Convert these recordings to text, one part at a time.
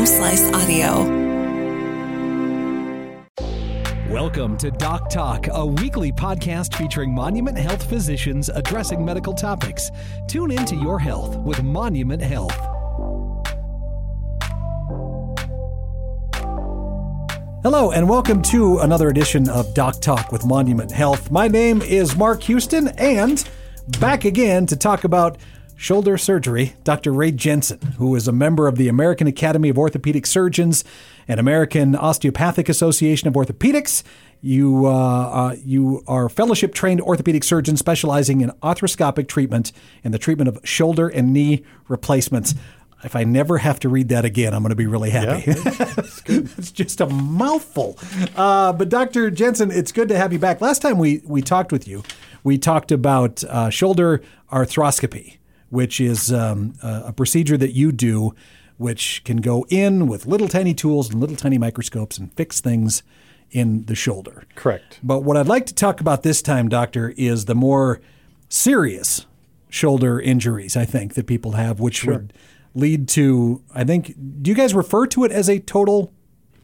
Home Slice Audio. Welcome to Doc Talk, a weekly podcast featuring Monument Health physicians addressing medical topics. Tune into your health with Monument Health. Hello, and welcome to another edition of Doc Talk with Monument Health. My name is Mark Houston, and back again to talk about shoulder surgery, Dr. Ray Jensen, who is a member of the American Academy of Orthopedic Surgeons and American Osteopathic Association of Orthopedics. You, uh, uh, you are fellowship trained orthopedic surgeon specializing in arthroscopic treatment and the treatment of shoulder and knee replacements. If I never have to read that again, I'm going to be really happy. Yeah, it's just a mouthful. Uh, but Dr. Jensen, it's good to have you back. Last time we, we talked with you, we talked about uh, shoulder arthroscopy, which is um, a, a procedure that you do, which can go in with little tiny tools and little tiny microscopes and fix things in the shoulder. Correct. But what I'd like to talk about this time, doctor, is the more serious shoulder injuries I think that people have, which would lead to I think do you guys refer to it as a total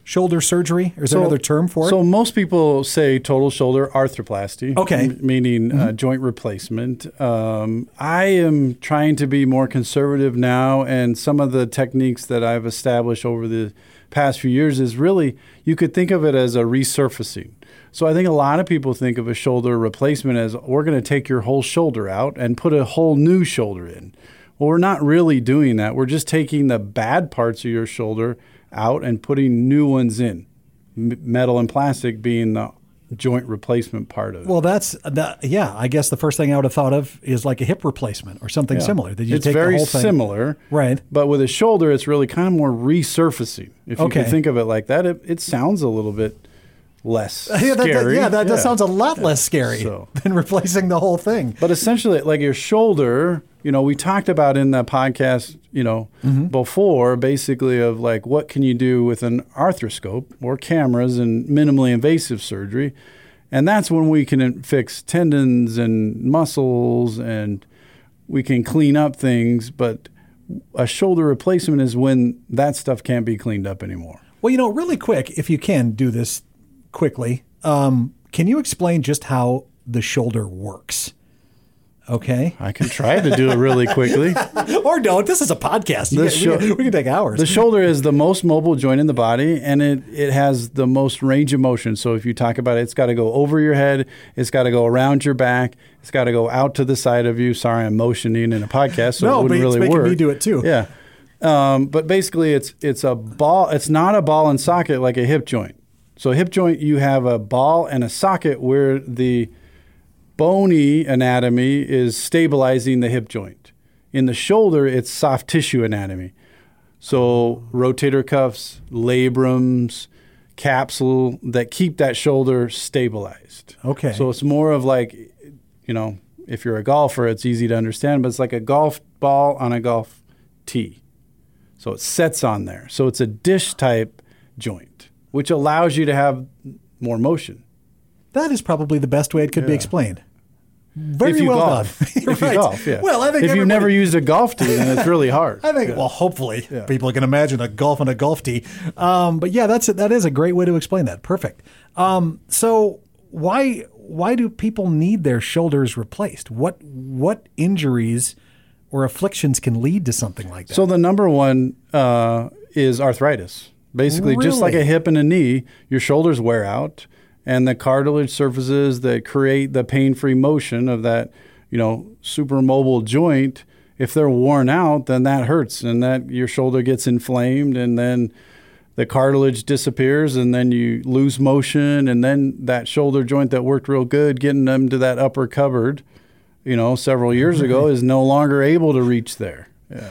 shoulder surgery? Or is there another term for it? So most people say total shoulder arthroplasty. Okay. m- meaning uh, joint replacement. Um, I am trying to be more conservative now, and some of the techniques that I've established over the past few years is really you could think of it as a resurfacing. So I think a lot of people think of a shoulder replacement as we're going to take your whole shoulder out and put a whole new shoulder in. Well, we're not really doing that. We're just taking the bad parts of your shoulder out and putting new ones in. M- metal and plastic being the joint replacement part of it. well, that's that, yeah. I guess the first thing I would have thought of is like a hip replacement or something Yeah. similar. That you it's take very the whole thing, similar, Right. But with a shoulder, it's really kind of more resurfacing. If you Okay. can think of it like that, it, it sounds a little bit less Yeah, that, that- scary. yeah, that, that sounds a lot less scary So- than replacing the whole thing. But essentially, like your shoulder, you know, we talked about in the podcast, you know, Mm-hmm. before, basically of like what can you do with an arthroscope or cameras and minimally invasive surgery, and that's when we can fix tendons and muscles and we can clean up things. But a shoulder replacement is when that stuff can't be cleaned up anymore. Well, you know, really quick, if you can do this quickly, um, can you explain just how the shoulder works? Okay. I can try to do it really quickly. or don't. This is a podcast. You The can- sho- we, can, we can take hours. The shoulder is the most mobile joint in the body, and it, it has the most range of motion. So if you talk about it, it's got to go over your head, it's got to go around your back, it's got to go out to the side of you. Sorry, I'm motioning in a podcast, so No, it wouldn't really making work. me do it too. Yeah, um, but basically, it's it's a ball. It's not a ball and socket like a hip joint. So hip joint, you have a ball and a socket where the bony anatomy is stabilizing the hip joint. In the shoulder, it's soft tissue anatomy. So rotator cuffs, labrums, capsule that keep that shoulder stabilized. Okay. So it's more of like, you know, if you're a golfer, it's easy to understand, but it's like a golf ball on a golf tee. So it sets on there. So it's a dish type joint, which allows you to have more motion. that is probably the best way it could be explained. Very if you well golf. done. if Right. you golf, yeah. Well, I think if you've never used a golf tee, then it's really hard. I think, Yeah. well, hopefully people can imagine a golf and a golf tee. Um, but yeah, that's a, that is a great way to explain that. Perfect. Um, so why why do people need their shoulders replaced? What what injuries or afflictions can lead to something like that? So the number one uh, is arthritis. Basically, just like a hip and a knee, your shoulders wear out, and the cartilage surfaces that create the pain-free motion of that, you know, super mobile joint. If they're worn out, then that hurts, and that your shoulder gets inflamed, and then the cartilage disappears, and then you lose motion, and then that shoulder joint that worked real good, getting them to that upper cupboard, you know, several years ago, is no longer able to reach there. Yeah.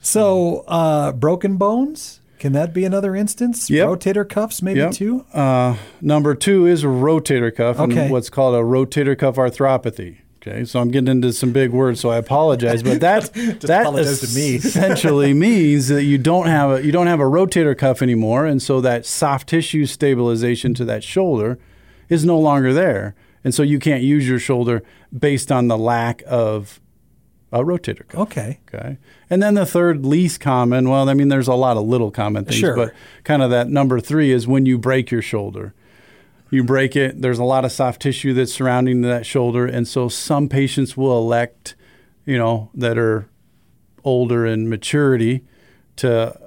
So, uh, broken bones can that be another instance? Yep. Rotator cuffs, maybe Yep. too. Uh, number two is rotator cuff Okay. and what's called a rotator cuff arthropathy. Okay, so I'm getting into some big words, so I apologize, but that that me. essentially means that you don't have a you don't have a rotator cuff anymore, and so that soft tissue stabilization to that shoulder is no longer there, and so you can't use your shoulder based on the lack of a rotator cuff. Okay. Okay. And then the third least common, well, I mean, there's a lot of little common things, Sure. but kind of that number three is when you break your shoulder. You break it, there's a lot of soft tissue that's surrounding that shoulder. And so some patients will elect, you know, that are older in maturity to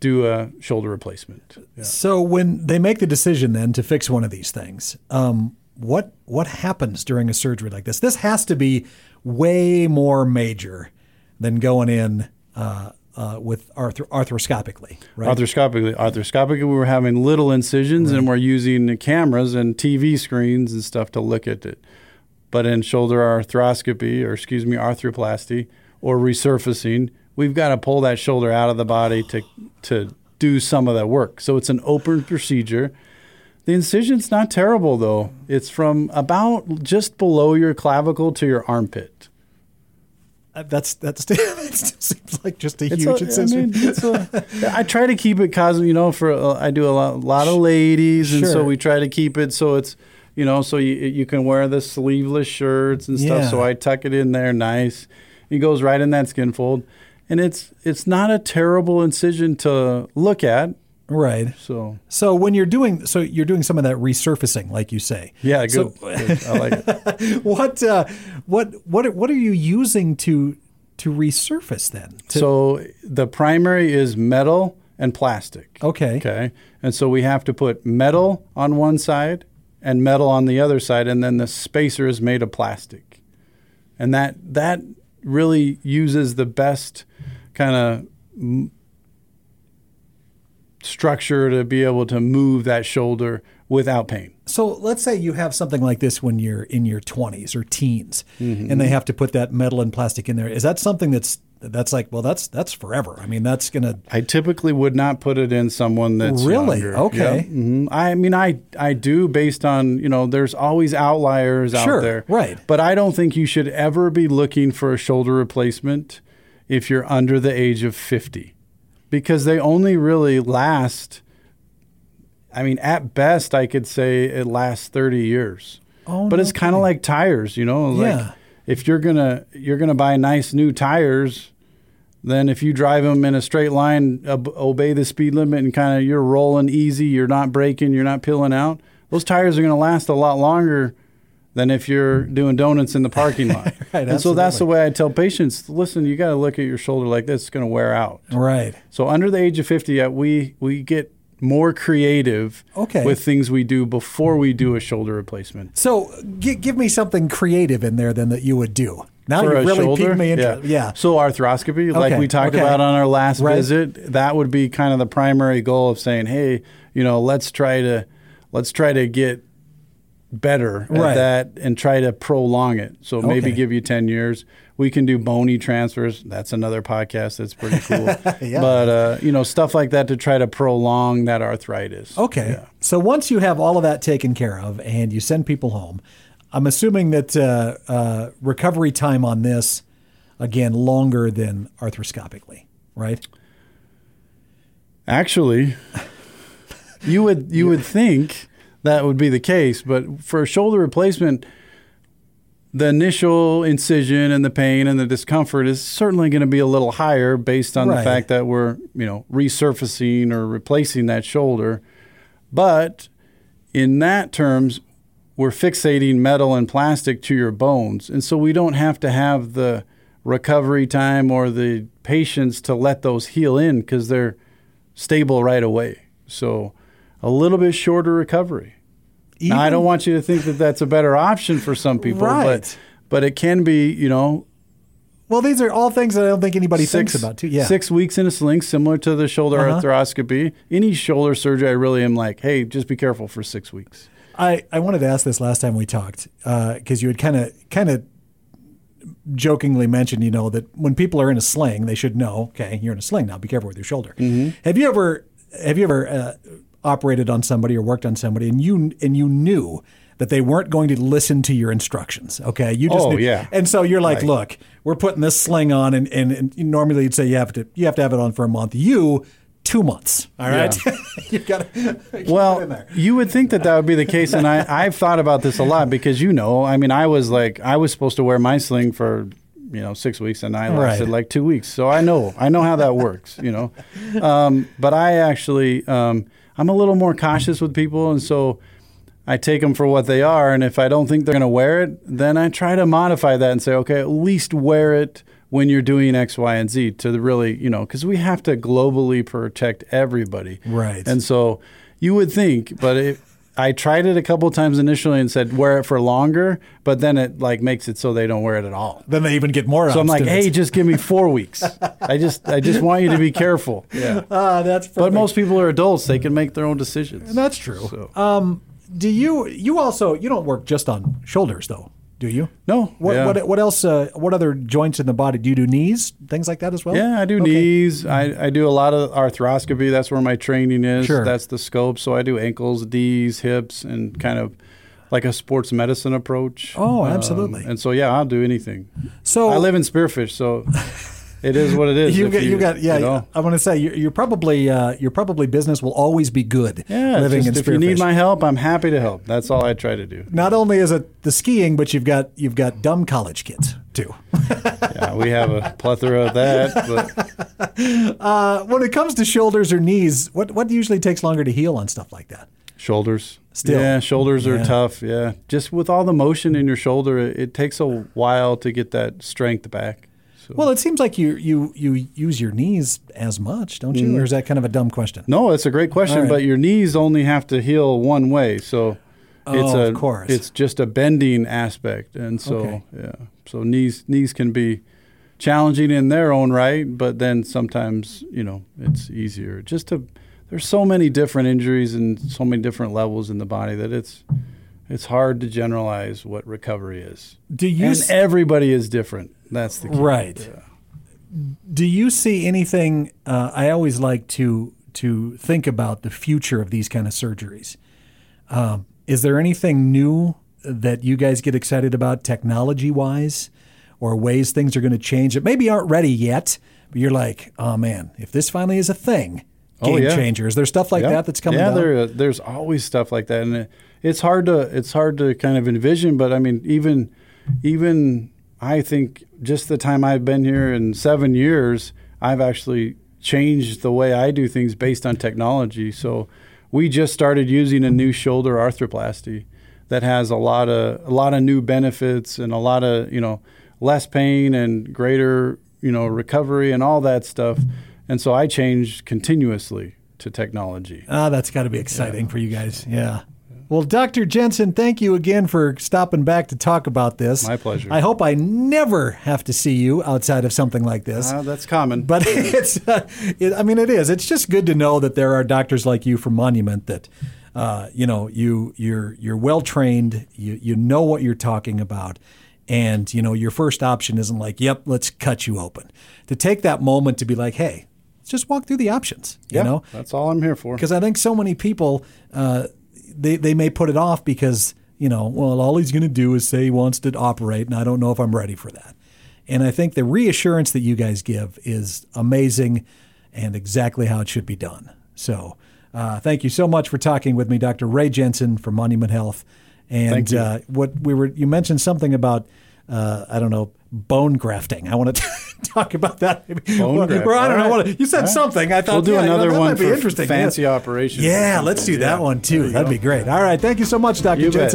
do a shoulder replacement. Yeah. So when they make the decision then to fix one of these things, um, what what happens during a surgery like this? This has to be way more major than going in uh, uh, with arthro- arthroscopically, right? Arthroscopically, arthroscopically, we were having little incisions and we're using cameras and TV screens and stuff to look at it. But in shoulder arthroscopy, or excuse me, arthroplasty or resurfacing, we've got to pull that shoulder out of the body to to do some of that work. So it's an open procedure. The incision's not terrible though. It's from about just below your clavicle to your armpit. Uh, that's that's seems like just a It's huge a- incision. I, mean, a, I try to keep it cosmic, you know, for uh, I do a lot, lot of ladies, and so we try to keep it so it's, you know, so you you can wear the sleeveless shirts and stuff. So I tuck it in there nice. It goes right in that skin fold, and it's it's not a terrible incision to look at. Right. So So when you're doing so you're doing some of that resurfacing, like you say. yeah, So- good. good. I like it. what uh, what what what are you using to to resurface then? To- So the primary is metal and plastic. okay. Okay. And so we have to put metal on one side and metal on the other side, and then the spacer is made of plastic. And that that really uses the best kind of structure to be able to move that shoulder without pain. So let's say you have something like this when you're in your 20s or teens, Mm-hmm. and they have to put that metal and plastic in there. Is that something that's that's like well that's that's forever? I mean that's gonna I typically would not put it in someone that's Really? younger. Okay. hmm I mean, I I do based on you know, there's always outliers Sure, out there, right. But I don't think you should ever be looking for a shoulder replacement if you're under the age of 50, because they only really last. I mean, at best, I could say it lasts 30 years. Oh, but no it's kind of like tires, you know. Like Yeah. if you're gonna you're gonna buy nice new tires, then if you drive them in a straight line, ob- obey the speed limit, and kind of you're rolling easy, you're not braking, you're not peeling out. Those tires are to last a lot longer than if you're doing donuts in the parking lot. Right, and so that's the way I tell patients: listen, you got to look at your shoulder like this; it's going to wear out. right. So under the age of 50, uh, we we get more creative Okay. with things we do before we do a shoulder replacement. So gi- give me something creative in there then that you would do. Now For you really shoulder? piqued me interest. Yeah. So arthroscopy, like we talked okay. about on our last Right. visit, that would be kind of the primary goal of saying, hey, you know, let's try to let's try to get better Right. at that and try to prolong it. So maybe Okay. give you 10 years. We can do bony transfers. That's another podcast that's pretty cool. Yeah. But uh, you know, stuff like that to try to prolong that arthritis. Okay. Yeah. So once you have all of that taken care of and you send people home, I'm assuming that uh, uh, recovery time on this, again, longer than arthroscopically, right? Actually, you would you would think that would be the case, but for a shoulder replacement, the initial incision and the pain and the discomfort is certainly going to be a little higher based on Right. the fact that we're you know resurfacing or replacing that shoulder. But in that terms, we're fixating metal and plastic to your bones, and so we don't have to have the recovery time or the patience to let those heal in because they're stable right away. So a little bit shorter recovery. now, I don't want you to think that that's a better option for some people, Right. but but it can be, you know, Well, these are all things that I don't think anybody six, thinks about, too. Yeah. six weeks in a sling, similar to the shoulder Uh-huh. arthroscopy. Any shoulder surgery, I really am like, hey, just be careful for six weeks. I, I wanted to ask this last time we talked because you had kind of kind of jokingly mentioned, you know, that when people are in a sling, they should know, okay, you're in a sling now. Be careful with your shoulder. Mm-hmm. Have you ever have you ever uh, operated on somebody or worked on somebody and you and you knew that they weren't going to listen to your instructions? Okay, you just Oh, knew. yeah. And so you're like, Right. look, we're putting this sling on, and, and, and normally you'd say you have to you have to have it on for a month. You two months. All right, you've got to. Well, you would think that that would be the case, and I, I've thought about this a lot because you know, I mean, I was like, I was supposed to wear my sling for you know six weeks, and I lasted Right. like two weeks. So I know I know how that works. You know, um, but I actually um, I'm a little more cautious with people, and so. I take them for what they are, and if I don't think they're going to wear it, then I try to modify that and say, okay, at least wear it when you're doing X, Y, and Z to really, you know, because we have to globally protect everybody. Right. And so you would think, but it, I tried it a couple times initially and said wear it for longer, but then it like makes it so they don't wear it at all. Then they even get more. So I'm like, hey, just give me four weeks. I just I just want you to be careful. Yeah. ah, that's But most people are adults; they can make their own decisions. And that's true. So- Um, do you you also you don't work just on shoulders though, do you? No. What yeah. what what else? Uh, what other joints in the body do you do? Knees, things like that as well. Yeah, I do Okay. knees. I, I do a lot of arthroscopy. That's where my training is. Sure. That's the scope. So I do ankles, knees, hips, and kind of like a sports medicine approach. Oh, Um, absolutely. and so yeah, I'll do anything. So I live in Spearfish, so it is what it is. You got, you got, yeah. you know. I want to say you're, you're probably, uh, your probably business will always be good. Yeah, living just in if you need my help, I'm happy to help. That's all I try to do. Not only is it the skiing, but you've got you've got dumb college kids too. Yeah, we have a plethora of that. But Uh, when it comes to shoulders or knees, what what usually takes longer to heal on stuff like that? shoulders, Still. yeah, shoulders Yeah. are tough. Yeah, just with all the motion in your shoulder, it, it takes a while to get that strength back. So. Well, it seems like you you you use your knees as much, don't you? Or is that kind of a dumb question? Mm. No, it's a great question, right. but your knees only have to heal one way. So it's Oh, a of course. it's just a bending aspect. And so Okay. yeah. So knees knees can be challenging in their own right, but then sometimes, you know, it's easier. Just to there's so many different injuries and so many different levels in the body that it's it's hard to generalize what recovery is. Do you and everybody is different. That's the key. Right. Yeah. Do you see anything? Uh, I always like to to think about the future of these kind of surgeries. Um, is there anything new that you guys get excited about, technology wise, or ways things are going to change that maybe aren't ready yet? But you're like, oh man, if this finally is a thing, Oh, game yeah. changer. Is there stuff like Yeah. that that's coming yeah, there there's always stuff like that, and it, it's hard to it's hard to kind of envision. But I mean, even even I think just the time I've been here in seven years, I've actually changed the way I do things based on technology. So we just started using a new shoulder arthroplasty that has a lot of a lot of new benefits and a lot of you know less pain and greater you know recovery and all that stuff. And so I changed continuously to technology. Ah, that's got to be exciting for you guys. Yeah. Well, Dr. Jensen, thank you again for stopping back to talk about this. My pleasure. I hope I never have to see you outside of something like this. Uh, that's common. but it's, uh, it, I mean, it is. It's just good to know that there are doctors like you from Monument that, uh, you know, you you're you're well trained. You you know what you're talking about, and you know your first option isn't like, "Yep, let's cut you open." To take that moment to be like, "Hey, let's just walk through the options." You yeah, know, that's all I'm here for. because I think so many people uh, they they may put it off because you know well all he's going to do is say he wants to operate and I don't know if I'm ready for that. And I think the reassurance that you guys give is amazing and exactly how it should be done. So uh, thank you so much for talking with me, Dr. Ray Jensen from Monument Health. And. Uh, what we were you mentioned something about uh, I don't know bone grafting. I want to talk about that. Maybe. Bone graft. or I don't know All what you said All right. something. I thought We'll do yeah, you know, another one for interesting. fancy Yeah. operations. Yeah, let's do that Yeah. one too. That'd go. be great. All right. Thank you so much, Dr. You bet.